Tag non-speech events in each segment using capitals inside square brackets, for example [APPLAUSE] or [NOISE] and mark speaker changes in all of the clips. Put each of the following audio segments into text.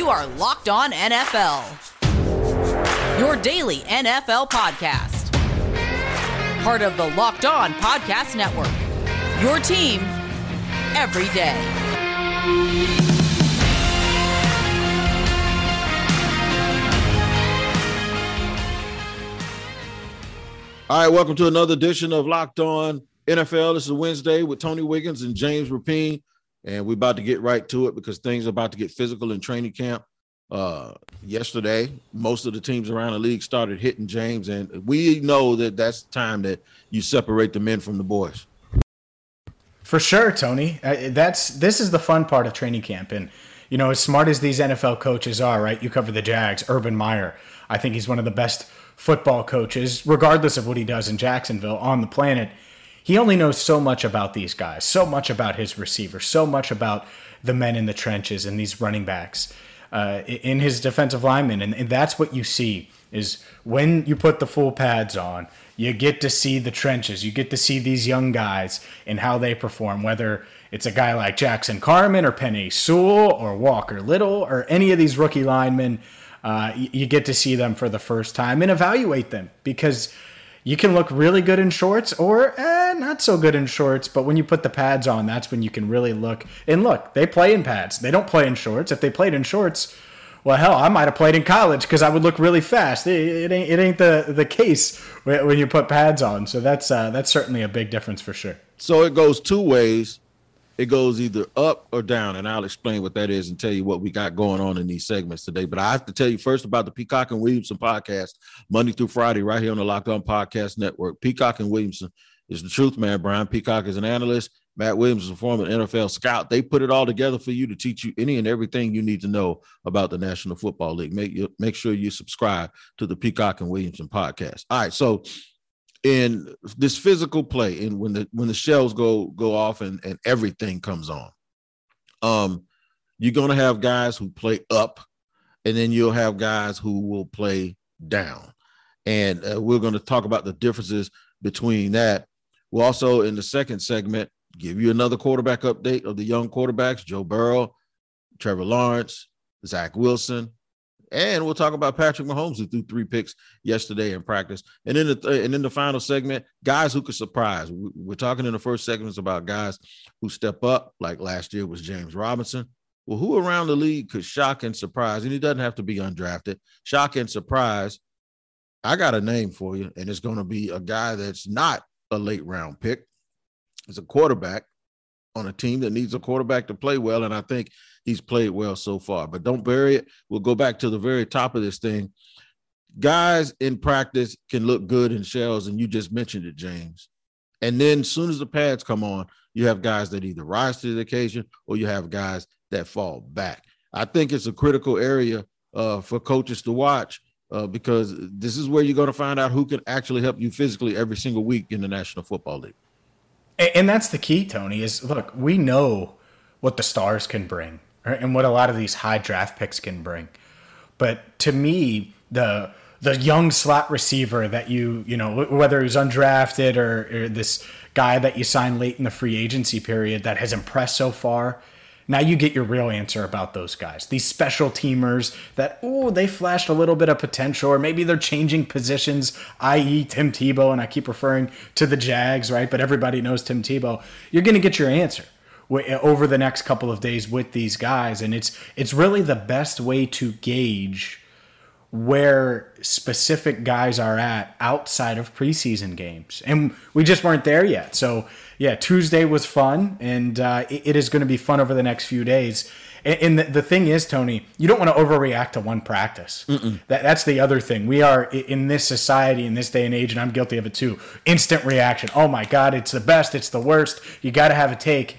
Speaker 1: You are Locked On NFL, your daily NFL podcast. Part of the Locked On Podcast Network, your team every day.
Speaker 2: All right, welcome to another edition of Locked On NFL. This is Wednesday with Tony Wiggins and James Rapien, and we're about to get right to it because things are about to get physical in training camp. Uh, yesterday, most of the teams around the league started hitting James, and we know that that's the time that you separate the men from the boys.
Speaker 3: For sure, Tony. That's this is the fun part of training camp, and you know, as smart as these NFL coaches are, right? You cover the Jags, Urban Meyer. I think he's one of the best football coaches, regardless of what he does in Jacksonville on the planet, he only knows so much about these guys, so much about his receivers, so much about the men in the trenches and these running backs uh, in his defensive linemen. And, and that's what you see is when you put the full pads on, you get to see the trenches. You get to see these young guys and how they perform, whether it's a guy like Jackson Carman or Penei Sewell or Walker Little or any of these rookie linemen uh, you, get to see them for the first time and evaluate them because you can look really good in shorts or eh, not so good in shorts. But when you put the pads on, that's when you can really look. And look, they play in pads. They don't play in shorts. If they played in shorts, well, hell, I might have played in college because I would look really fast. It, it, ain't, it ain't the, the case when you put pads on. So that's uh, that's certainly a big difference for sure.
Speaker 2: So it goes two ways it goes either up or down, and I'll explain what that is and tell you what we got going on in these segments today. But I have to tell you first about the Peacock and Williamson podcast, Monday through Friday, right here on the Locked On Podcast Network. Peacock and Williamson is the truth, man. Brian Peacock is an analyst. Matt Williams is a former NFL scout. They put it all together for you to teach you any and everything you need to know about the National Football League. Make you make sure you subscribe to the Peacock and Williamson podcast. All right, so in this physical play and when the when the shells go go off and and everything comes on. Um you're going to have guys who play up and then you'll have guys who will play down. And uh, we're going to talk about the differences between that. We'll also in the second segment give you another quarterback update of the young quarterbacks joe burrow trevor lawrence zach wilson and we'll talk about Patrick Mahomes, who threw three picks yesterday in practice. And then the th- and then the final segment, guys who could surprise. We're talking in the first segments about guys who step up, like last year was James Robinson. Well, who around the league could shock and surprise? And he doesn't have to be undrafted. Shock and surprise. I got a name for you, and it's going to be a guy that's not a late round pick. It's a quarterback on a team that needs a quarterback to play well. And I think he's played well so far. But don't bury it. We'll go back to the very top of this thing. Guys in practice can look good in shells, and you just mentioned it, James. And then as soon as the pads come on, you have guys that either rise to the occasion or you have guys that fall back. I think it's a critical area uh, for coaches to watch uh, because this is where you're going to find out who can actually help you physically every single week in the National Football League.
Speaker 3: And that's the key, Tony. Is look, we know what the stars can bring? And what a lot of these high draft picks can bring. But to me, the the young slot receiver that you you know whether he's undrafted or, or this guy that you signed late in the free agency period that has impressed so far. Now you get your real answer about those guys. These special teamers that, oh, they flashed a little bit of potential, or maybe they're changing positions, i.e., Tim Tebow, and I keep referring to the Jags, right? But everybody knows Tim Tebow. You're going to get your answer over the next couple of days with these guys and it's it's really the best way to gauge where specific guys are at outside of preseason games. And we just weren't there yet. So yeah tuesday was fun and uh, it, it is going to be fun over the next few days. And, the, the, thing is tony you don't want to overreact to one practice. That, that's the other thing. We are in this society in this day and age and i'm guilty of it too instant reaction. Oh my god it's the best it's the worst. You got to have a take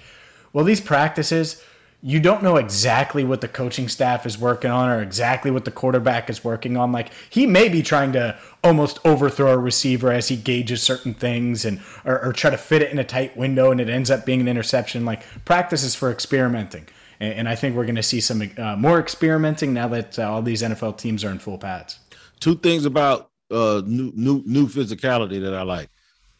Speaker 3: well, these practices, you don't know exactly what the coaching staff is working on or exactly what the quarterback is working on. Like he may be trying to almost overthrow a receiver as he gauges certain things and or, or try to fit it in a tight window and it ends up being an interception. Like practice is for experimenting. And, and I think we're going to see some uh, more experimenting now that uh, all these NFL teams are in full pads.
Speaker 2: Two things about uh, new new new physicality that I like.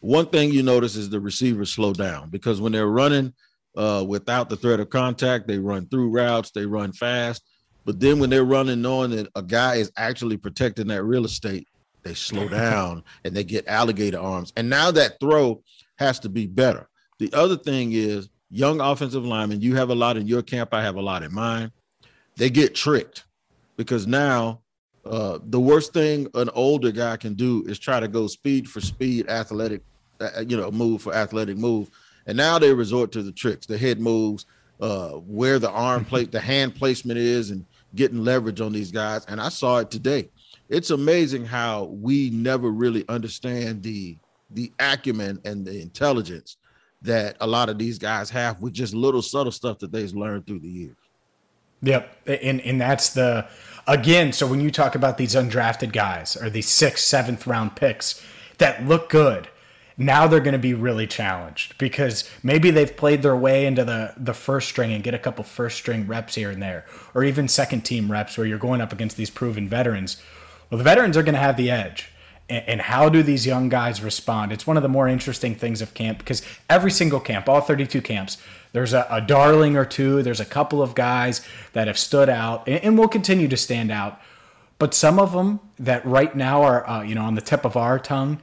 Speaker 2: One thing you notice is the receivers slow down because when they're running – uh, without the threat of contact. They run through routes, they run fast. But then when they're running, knowing that a guy is actually protecting that real estate, they slow [LAUGHS] down and they get alligator arms. And now that throw has to be better. The other thing is young offensive linemen, you have a lot in your camp, I have a lot in mine. They get tricked because now uh, the worst thing an older guy can do is try to go speed for speed, athletic, uh, you know, move for athletic move. And now they resort to the tricks, the head moves, uh, where the arm plate, the hand placement is, and getting leverage on these guys. And I saw it today. It's amazing how we never really understand the the acumen and the intelligence that a lot of these guys have with just little subtle stuff that they've learned through the years.
Speaker 3: Yep, and and that's the again. So when you talk about these undrafted guys or these sixth, seventh round picks that look good, now they're going to be really challenged because maybe they've played their way into the the first string and get a couple first string reps here and there, or even second team reps where you're going up against these proven veterans. Well, the veterans are going to have the edge. And, how do these young guys respond? It's one of the more interesting things of camp because every single camp, all 32 camps, there's a, a, darling or two. There's a couple of guys that have stood out and, and will continue to stand out. But some of them that right now are, uh, you know, on the tip of our tongue,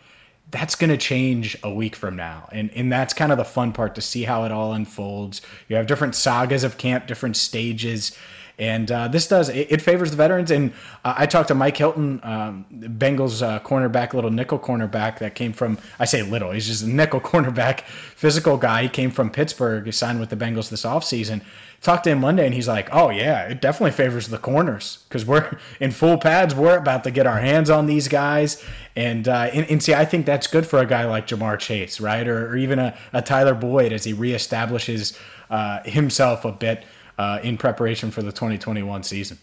Speaker 3: that's going to change a week from now. And, and that's kind of the fun part to see how it all unfolds. You have different sagas of camp, different stages. And uh, this does it, it, favors the veterans. And uh, I talked to Mike Hilton, um, Bengals uh, cornerback, little nickel cornerback that came from I say little, he's just a nickel [LAUGHS] cornerback, physical guy. He came from Pittsburgh, he signed with the Bengals this offseason. Talked to him Monday, and he's like, "Oh yeah, it definitely favors the corners because we're [LAUGHS] in full pads. We're about to get our hands on these guys, and uh, and, and, see, I think that's good for a guy like Ja'Marr Chase, right, or, or even a, a Tyler Boyd as he reestablishes uh, himself a bit." uh, in preparation for the 2021 season.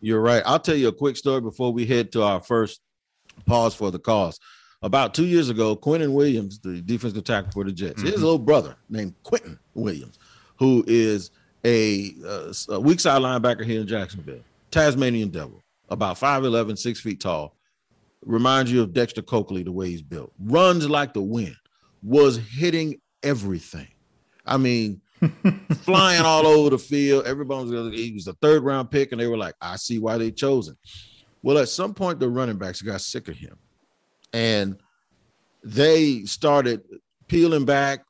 Speaker 2: You're right. I'll tell you a quick story before we head to our first pause for the cause. About two years ago, Quinnen Williams, the defensive tackle for the Jets, mm-hmm. his little brother named Quincy Williams, who is a, uh, a weak side linebacker here in Jacksonville, Tasmanian Devil, about 5'11, six feet tall. Reminds you of Dexter Coakley, the way he's built. Runs like the wind, was hitting everything. I mean, [LAUGHS] flying all over the field. Everybody was he was a third round pick, and they were like, I see why they chose him. Well, at some point, the running backs got sick of him, and they started peeling back.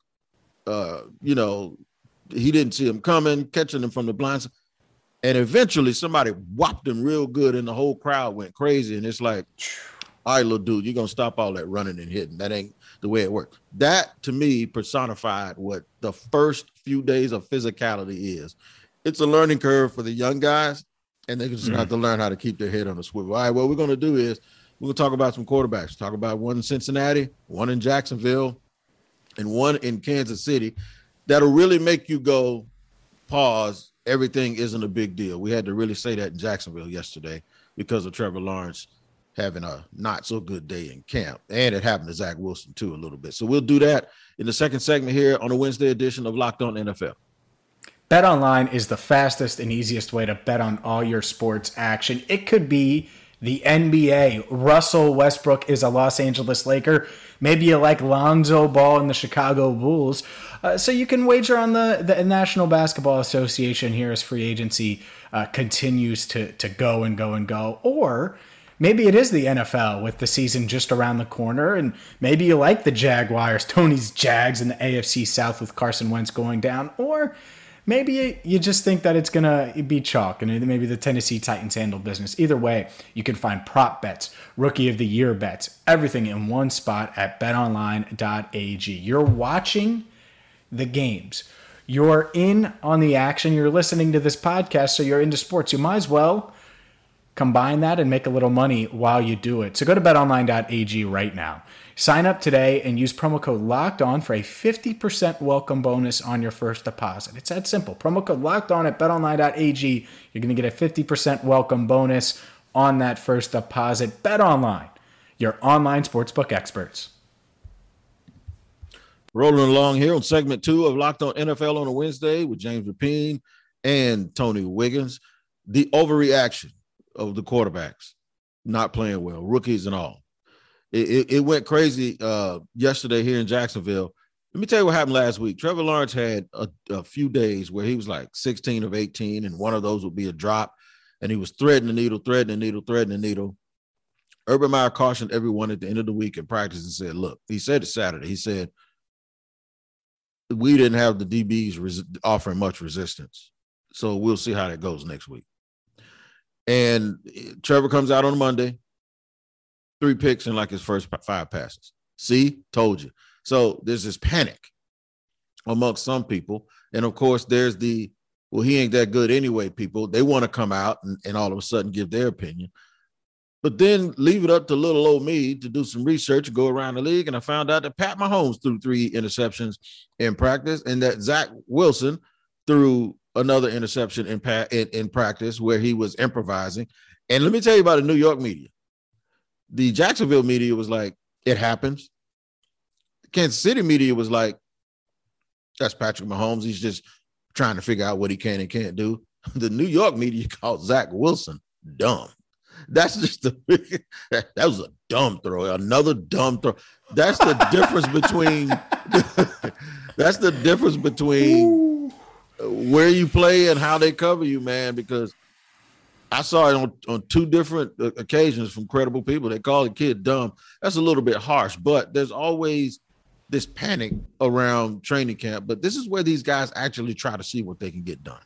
Speaker 2: Uh, you know, he didn't see him coming, catching him from the blinds. And eventually somebody whopped him real good, and the whole crowd went crazy. And it's like, all right, little dude, you're gonna stop all that running and hitting. That ain't the way it works. That to me personified what the first few days of physicality is. It's a learning curve for the young guys, and they just mm-hmm. have to learn how to keep their head on the swivel. All right, what we're to do is we're to talk about some quarterbacks. Talk about one in Cincinnati, one in Jacksonville, and one in Kansas City. That'll really make you go, pause. Everything isn't a big deal. We had to really say that in Jacksonville yesterday because of Trevor Lawrence having a not so good day in camp. And it happened to Zach Wilson too a little bit. So we'll do that in the second segment here on the Wednesday edition of Locked On NFL.
Speaker 3: Bet online is the fastest and easiest way to bet on all your sports action. It could be the NBA. Russell Westbrook is a Los Angeles Laker. Maybe you like Lonzo Ball and the Chicago Bulls. Uh, so you can wager on the, the National Basketball Association here as free agency uh, continues to, to go and go and go. Or maybe it is the NFL with the season just around the corner, and maybe you like the Jaguars, [LAUGHS] Tony's Jags, in the AFC South with Carson Wentz going down, or maybe you just think that it's going to be chalk and maybe the Tennessee Titans handle business. Either way, you can find prop bets, rookie of the year bets, everything in one spot at betonline.ag. You're watching the games. You're in on the action. You're listening to this podcast, so you're into sports. You might as well combine that and make a little money while you do it. So go to betonline.ag right now. Sign up today and use promo code locked on for a 50% welcome bonus on your first deposit. It's that simple. Promo code locked on at betonline.ag. You're going to get a 50% welcome bonus on that first deposit. BetOnline, your online sportsbook experts.
Speaker 2: Rolling along here on segment two of Locked On NFL on a Wednesday with James Rapien and Tony Wiggins. The overreaction of the quarterbacks not playing well, rookies and all. It, it, it went crazy uh, yesterday here in Jacksonville. Let me tell you what happened last week. Trevor Lawrence had a, a, few days where he was like 16 of 18, and one of those would be a drop. and he was threading the needle, threading the needle, threading the needle. Urban Meyer cautioned everyone at the end of the week in practice and said, "Look," he said it Saturday. He said, "We didn't have the DBs res- offering much resistance, so we'll see how that goes next week." And Trevor comes out on Monday, three picks in like his first five passes. See, told you. So there's this panic amongst some people, and of course, there's the well, he ain't that good anyway. People they want to come out and, and all of a sudden give their opinion. But then leave it up to little old me to do some research, go around the league, and I found out that Pat Mahomes threw three interceptions in practice, and that Zach Wilson threw another interception in, in, in practice where he was improvising. And let me tell you about the New York media. The Jacksonville media was like, "It happens." Kansas City media was like, "That's Patrick Mahomes. He's just trying to figure out what he can and can't do." [LAUGHS] The New York media [LAUGHS] called Zach Wilson dumb. That's just the [LAUGHS] that, that was a dumb throw. Another dumb throw. That's the difference between that's the difference between where you play and how they cover you, man. Because I saw it on, on two different uh, occasions from credible people. They call the kid dumb. That's a little bit harsh, but there's always this panic around training camp. But this is where these guys actually try to see what they can get done.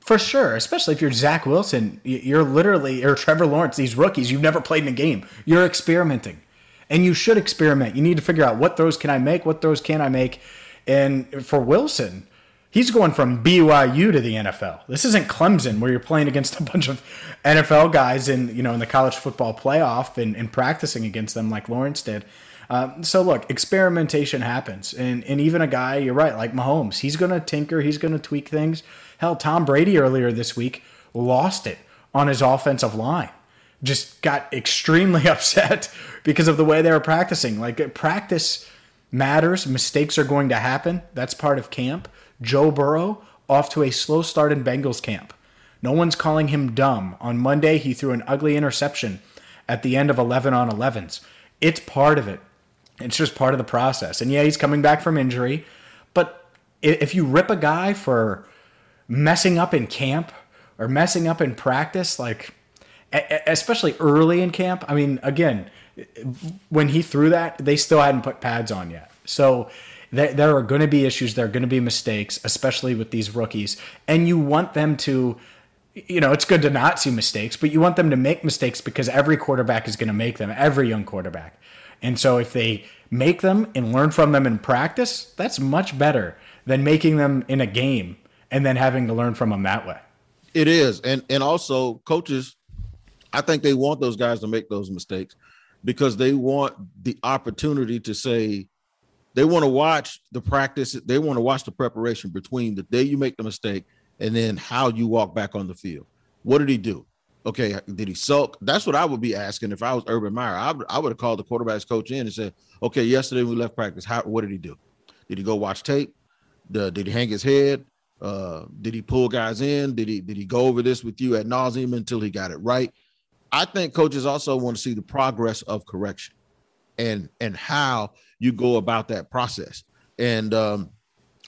Speaker 3: For sure, especially if you're Zach Wilson, you're literally or Trevor Lawrence, these rookies, you've never played in a game. You're experimenting. And you should experiment. You need to figure out what throws can I make, what throws can I make. And for Wilson, he's going from BYU to the NFL. This isn't Clemson where you're playing against [LAUGHS] a bunch of NFL guys in, you know, in the college football playoff and, and practicing against them like Lawrence did. Uh, so look, experimentation happens, and and even a guy, you're right, like Mahomes, he's going to tinker, he's going to tweak things. Hell, Tom Brady earlier this week lost it on his offensive line. Just got extremely [LAUGHS] upset because of the way they were practicing. Like, practice matters. Mistakes are going to happen. That's part of camp. Joe Burrow off to a slow start in Bengals camp. No one's calling him dumb. On Monday, he threw an ugly interception at the end of 11 on 11s. It's part of it. It's just part of the process. And yeah, he's coming back from injury. But if you rip a guy for messing up in camp or messing up in practice, like especially early in camp. I mean, again, when he threw that, they still hadn't put pads on yet. So there, there are going to be issues. There are going to be mistakes, especially with these rookies. And you want them to, you know, it's good to not see mistakes, but you want them to make mistakes because every quarterback is going to make them, every young quarterback. And so if they make them and learn from them in practice, that's much better than making them in a game and then having to learn from them that way.
Speaker 2: It is, and and also coaches, I think they want those guys to make those mistakes because they want the opportunity to say they want to watch the practice. They want to watch the preparation between the day you make the mistake and then how you walk back on the field. What did he do? Okay, did he sulk? That's what I would be asking if I was Urban Meyer. I, I would have called the quarterbacks coach in and said, "Okay, yesterday we left practice. How? What did he do? Did he go watch tape? The, did he hang his head? Uh, did he pull guys in? Did he did he go over this with you at nauseum until he got it right? I think coaches also want to see the progress of correction and and how you go about that process. And um,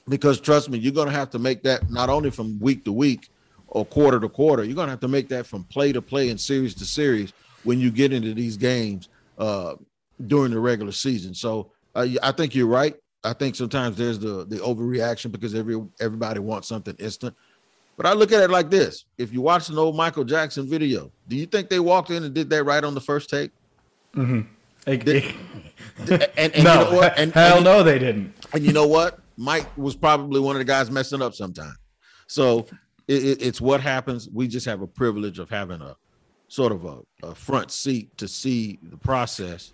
Speaker 2: because trust me, you're going to have to make that not only from week to week or quarter to quarter. You're going to have to make that from play to play and series to series when you get into these games uh, during the regular season. So uh, I think you're right. I think sometimes there's the the overreaction because every everybody wants something instant. But I look at it like this: if you watch an old Michael Jackson video, do you think they walked in and did that right on the first take?
Speaker 3: Mm-hmm.
Speaker 2: And, and
Speaker 3: no,
Speaker 2: you know what? And,
Speaker 3: hell
Speaker 2: and,
Speaker 3: no, they didn't.
Speaker 2: And you know what? Mike was probably one of the guys messing up sometime. So it, it, it's what happens. We just have a privilege of having a sort of a, a front seat to see the process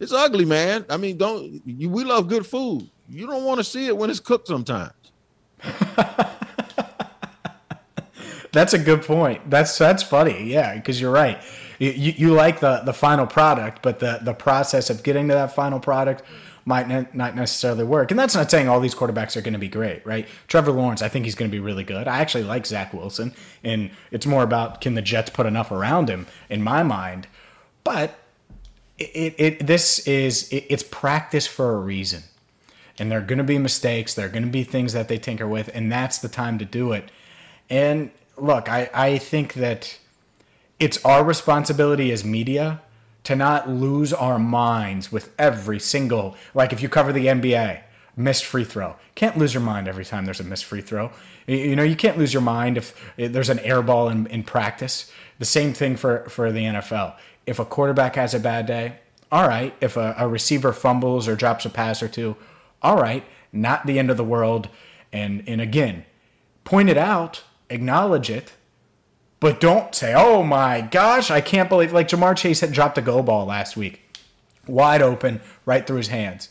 Speaker 2: it's ugly, man. I mean, don't you? We love good food. You don't want to see it when it's cooked sometimes. [LAUGHS]
Speaker 3: that's a good point. That's that's funny. Yeah, because you're right. You, you, like the the final product, but the the process of getting to that final product might ne- not necessarily work. And that's not saying all these quarterbacks are going to be great, right? Trevor Lawrence, I think he's going to be really good. I actually like Zach Wilson, and it's more about can the Jets put enough around him in my mind. But it, it this is it, it's practice for a reason and there are going to be mistakes there are going to be things that they tinker with and that's the time to do it and look i i think that it's our responsibility as media to not lose our minds with every single like if you cover the NBA, missed free throw. Can't lose your mind every time there's a missed free throw. You know, you can't lose your mind if eh, there's an air ball in, in practice. The same thing for, for the NFL. If a quarterback has a bad day, all right. If a, a receiver fumbles or drops a pass or two, all right. Not the end of the world. And and again, point it out, acknowledge it, but don't say, "Oh my gosh, I can't believe!" Like Ja'Marr Chase had dropped a go ball last week, wide open, right through his hands,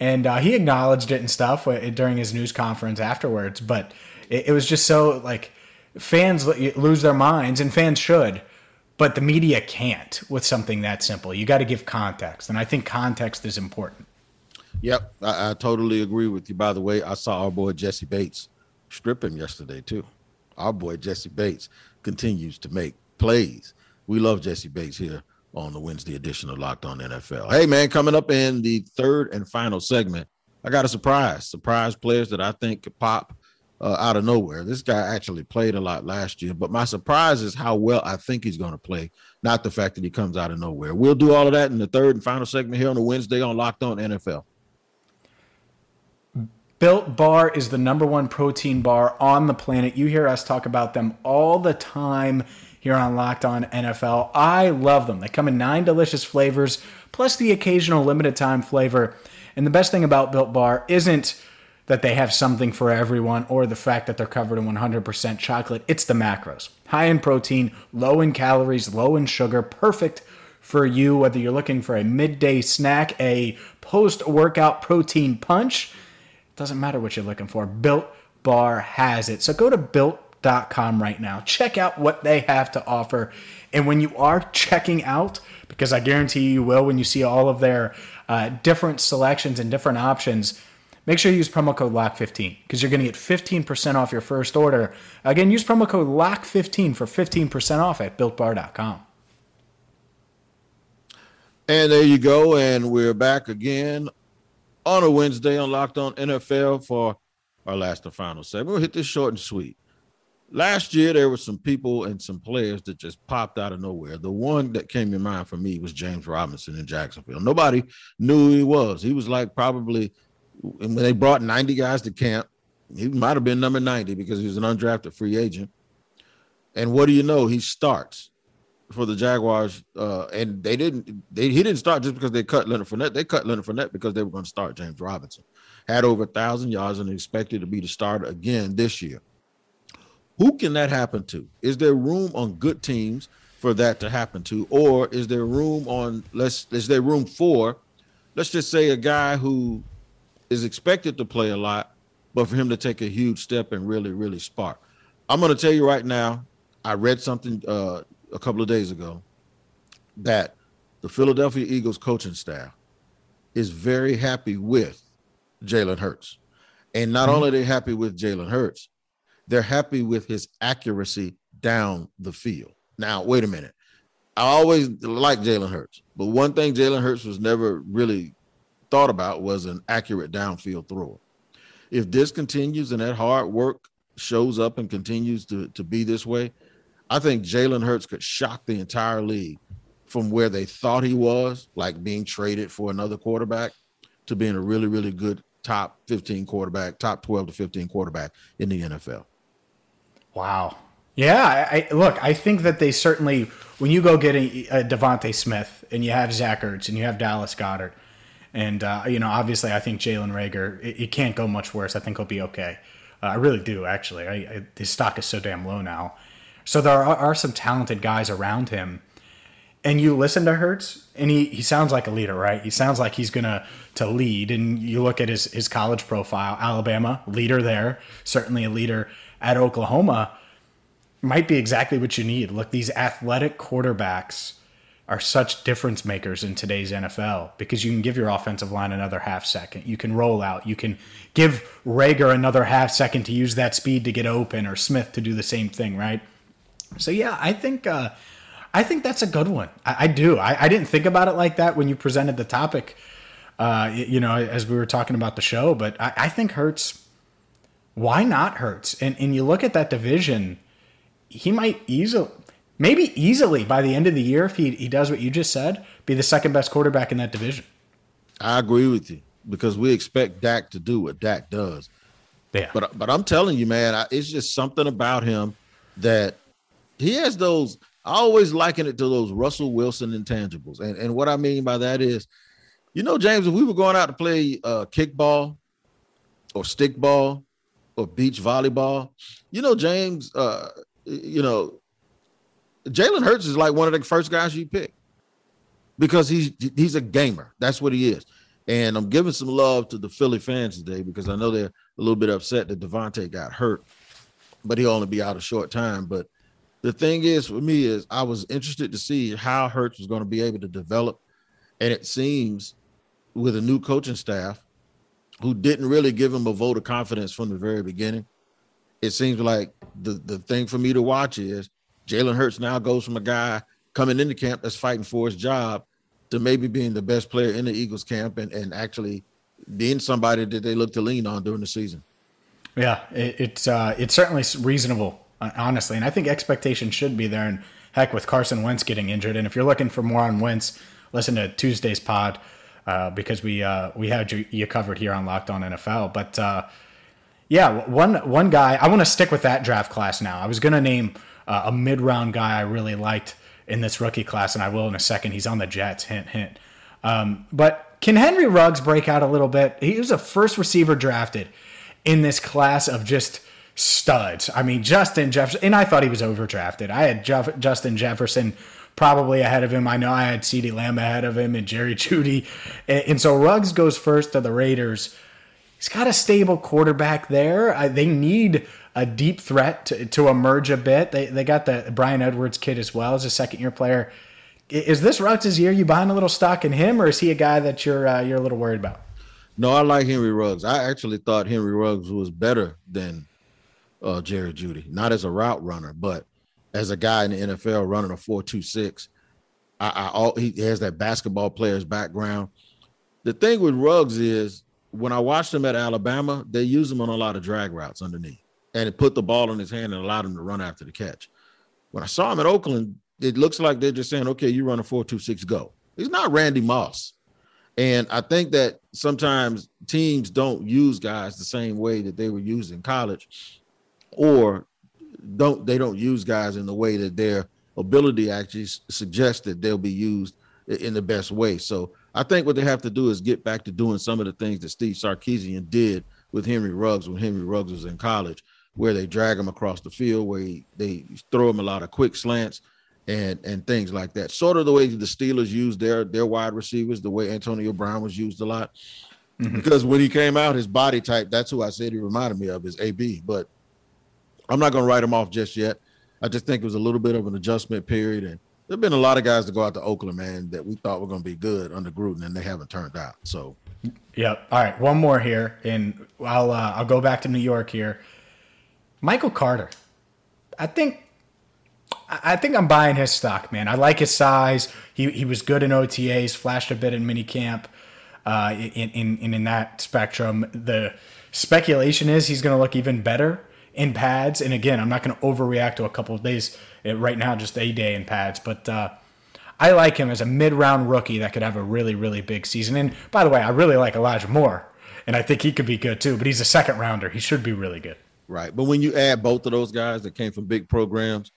Speaker 3: and uh, he acknowledged it and stuff uh, during his news conference afterwards. But it, it was just so like fans lose their minds, and fans should, but the media can't with something that simple. You got to give context, and I think context is important.
Speaker 2: Yep, I, I totally agree with you. By the way, I saw our boy Jessie Bates strip him yesterday too. Our boy Jessie Bates continues to make plays. We love Jessie Bates here on the Wednesday edition of Locked On NFL. Hey man, coming up in the third and final segment, I got a surprise. Surprise players that I think could pop uh, out of nowhere. This guy actually played a lot last year, but my surprise is how well I think he's going to play, not the fact that he comes out of nowhere. We'll do all of that in the third and final segment here on the Wednesday on Locked On NFL.
Speaker 3: Built Bar is the number one protein bar on the planet. You hear us talk about them all the time here on Locked On NFL. I love them. They come in nine delicious flavors, plus the occasional limited time flavor. And the best thing about Built Bar isn't that they have something for everyone or the fact that they're covered in 100% chocolate. It's the macros. High in protein, low in calories, low in sugar, perfect for you, whether you're looking for a midday snack, a post workout protein punch doesn't matter what you're looking for. Built Bar has it. So go to built.com right now. Check out what they have to offer. And when you are checking out, because I guarantee you will when you see all of their uh, different selections and different options, make sure you use promo code LOCK15 because you're going to get 15% off your first order. Again, use promo code LOCK15 for 15% off at builtbar.com.
Speaker 2: And there you go. And we're back again on a Wednesday on Locked On NFL for our last and final segment. We'll hit this short and sweet. Last year, there were some people and some players that just popped out of nowhere. The one that came in mind for me was James Robinson in Jacksonville. Nobody knew who he was. He was like probably when they brought 90 guys to camp, he might have been number 90 because he was an undrafted free agent. And what do you know? He starts for the Jaguars, uh, and they didn't. They he didn't start just because they cut Leonard Fournette. They cut Leonard Fournette because they were going to start James Robinson. Had over a thousand yards and expected to be the starter again this year. Who can that happen to? Is there room on good teams for that to happen to, or is there room on let's is there room for, let's just say a guy who is expected to play a lot, but for him to take a huge step and really really spark. I'm going to tell you right now. I read something uh, a couple of days ago that the Philadelphia Eagles coaching staff is very happy with Jalen Hurts. And not mm-hmm. only are they happy with Jalen Hurts, they're happy with his accuracy down the field. Now, wait a minute. I always like Jalen Hurts, but one thing Jalen Hurts was never really thought about was an accurate downfield thrower. If this continues and that hard work shows up and continues to, to be this way, I think Jalen Hurts could shock the entire league from where they thought he was, like being traded for another quarterback, to being a really, really good top 15 quarterback, top 12 to 15 quarterback in the NFL.
Speaker 3: Wow. Yeah, I, I look. I think that they certainly, when you go get a, a DeVonta Smith and you have Zach Ertz and you have Dallas Goedert, and uh, you know, obviously, I think Jalen Reagor, it, it, can't go much worse. I think he'll be okay. Uh, I really do, actually. I, I, his stock is so damn low now. So there are, are some talented guys around him. And you listen to Hurts, and he, he sounds like a leader, right? He sounds like he's gonna to lead. And you look at his his college profile, Alabama leader there, certainly a leader at Oklahoma, might be exactly what you need. Look, these athletic quarterbacks are such difference makers in today's NFL because you can give your offensive line another half second. You can roll out. You can give Reagor another half second to use that speed to get open, or Smith to do the same thing, right? So yeah, I think uh, I think that's a good one. I, I do. I, I, didn't think about it like that when you presented the topic. Uh, you know, as we were talking about the show, but I, I think Hurts. Why not Hurts? And and you look at that division, he might easily. maybe easily by the end of the year, if he, he does what you just said, be the second best quarterback in that division.
Speaker 2: I agree with you because we expect Dak to do what Dak does.
Speaker 3: Yeah.
Speaker 2: But but I'm telling you, man, I, it's just something about him that he has those. I always liken it to those Russell Wilson intangibles, and and what I mean by that is, you know, James, if we were going out to play uh, kickball or stickball or beach volleyball, you know, James, uh, you know, Jalen Hurts is like one of the first guys you pick because he's he's a gamer. That's what he is. And I'm giving some love to the Philly fans today because I know they're a little bit upset that DeVonta got hurt, but he'll only be out a short time. But the thing is for me is I was interested to see how Hurts was going to be able to develop. And it seems with a new coaching staff who didn't really give him a vote of confidence from the very beginning, it seems like the, the thing for me to watch is Jalen Hurts now goes from a guy coming into camp that's fighting for his job to maybe being the best player in the Eagles camp and, and actually being somebody that they look to lean on during the season.
Speaker 3: Yeah, it, it's uh, it's certainly reasonable, honestly, and I think expectation should be there. And heck, with Carson Wentz getting injured, and if you're looking for more on Wentz, listen to Tuesday's pod uh, because we uh, we had you, you, covered here on Locked On NFL. But uh, yeah, one one guy I want to stick with that draft class now. I was going to name uh, a mid round guy I really liked in this rookie class, and I will in a second. He's on the Jets. Hint, hint. Um, but can Henry Ruggs break out a little bit? He was a first receiver drafted in this class of just studs. I mean, Justin Jefferson, and I thought he was overdrafted. I had Jeff, Justin Jefferson probably ahead of him. I know I had CeeDee Lamb ahead of him and Jerry [LAUGHS] Jeudy. And, and so Ruggs goes first to the Raiders. He's got a stable quarterback there. I, they need a deep threat to, to emerge a bit. They, they got the Bryan Edwards kid as well as a second year player. Is this Ruggs' year? You buying a little stock in him, or is he a guy that you're uh, you're a little worried about?
Speaker 2: No, I like Henry Ruggs. I actually thought Henry Ruggs was better than uh, Jerry Jeudy, not as a route runner, but as a guy in the NFL running a four two six. I, I all, he has that basketball player's background. The thing with Ruggs is when I watched him at Alabama, they use him on a lot of drag routes underneath and it put the ball in his hand and allowed him to run after the catch. When I saw him at Oakland, it looks like they're just saying, okay, you run a four, two, six, go. He's not Randy Moss. And I think that sometimes teams don't use guys the same way that they were used in college, or don't they don't use guys in the way that their ability actually suggests that they'll be used in the best way. So I think what they have to do is get back to doing some of the things that Steve Sarkisian did with Henry Ruggs when Henry Ruggs was in college, where they drag him across the field, where he, they throw him a lot of quick slants and and things like that. Sort of the way the Steelers used their their wide receivers, the way Antonio Brown was used a lot. Mm-hmm. Because when he came out, his body type, that's who I said he reminded me of is AB. But I'm not going to write him off just yet. I just think it was a little bit of an adjustment period. And there have been a lot of guys to go out to Oakland, man, that we thought were going to be good under Gruden, and they haven't turned out. So,
Speaker 3: yep. All right, one more here, and I'll uh, I'll go back to New York here. Michael Carter, I think I think I'm buying his stock, man. I like his size. He he was good in OTAs, flashed a bit in minicamp. Uh, in, in in that spectrum, the speculation is he's going to look even better in pads. And again, I'm not going to overreact to a couple of days uh, right now, just a day in pads. But uh, I like him as a mid-round rookie that could have a really really big season. And by the way, I really like Elijah Moore, and I think he could be good too. But he's a second rounder. He should be really good.
Speaker 2: Right. But when you add both of those guys that came from big programs,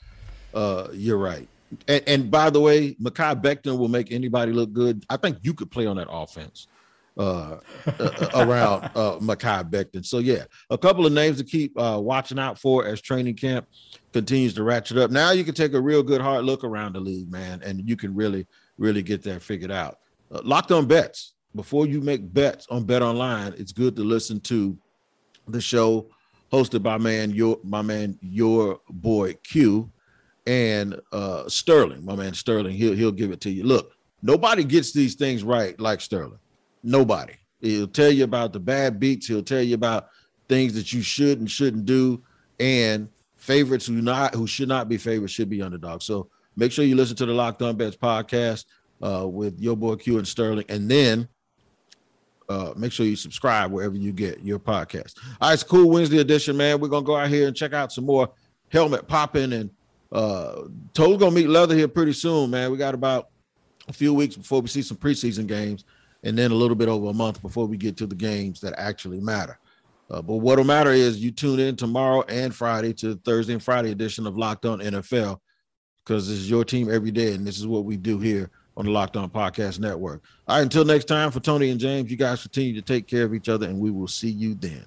Speaker 2: uh, you're right. And, and by the way, Mekhi Becton will make anybody look good. I think you could play on that offense uh, uh, around uh, Mekhi Becton. So yeah, a couple of names to keep uh, watching out for as training camp continues to ratchet up. Now you can take a real good hard look around the league, man, and you can really, really get that figured out. Uh, locked on bets. Before you make bets on Bet Online, it's good to listen to the show hosted by man your my man your boy Q and uh Sterling, my man Sterling. He'll he'll give it to you. Look, nobody gets these things right like Sterling. Nobody. He'll tell you about the bad beats. He'll tell you about things that you should and shouldn't do, and favorites who not who should not be favorites should be underdogs. So make sure you listen to the Locked On Bets podcast uh, with your boy Q and Sterling, and then uh, make sure you subscribe wherever you get your podcast. All right, it's cool Wednesday edition, man. We're gonna go out here and check out some more helmet popping and Uh, Toad's gonna meet Leather here pretty soon, man. We got about a few weeks before we see some preseason games, and then a little bit over a month before we get to the games that actually matter. Uh, but what'll matter is you tune in tomorrow and Friday to Thursday and Friday edition of Locked On NFL because this is your team every day, and this is what we do here on the Locked On Podcast Network. All right, until next time, for Tony and James, you guys continue to take care of each other, and we will see you then.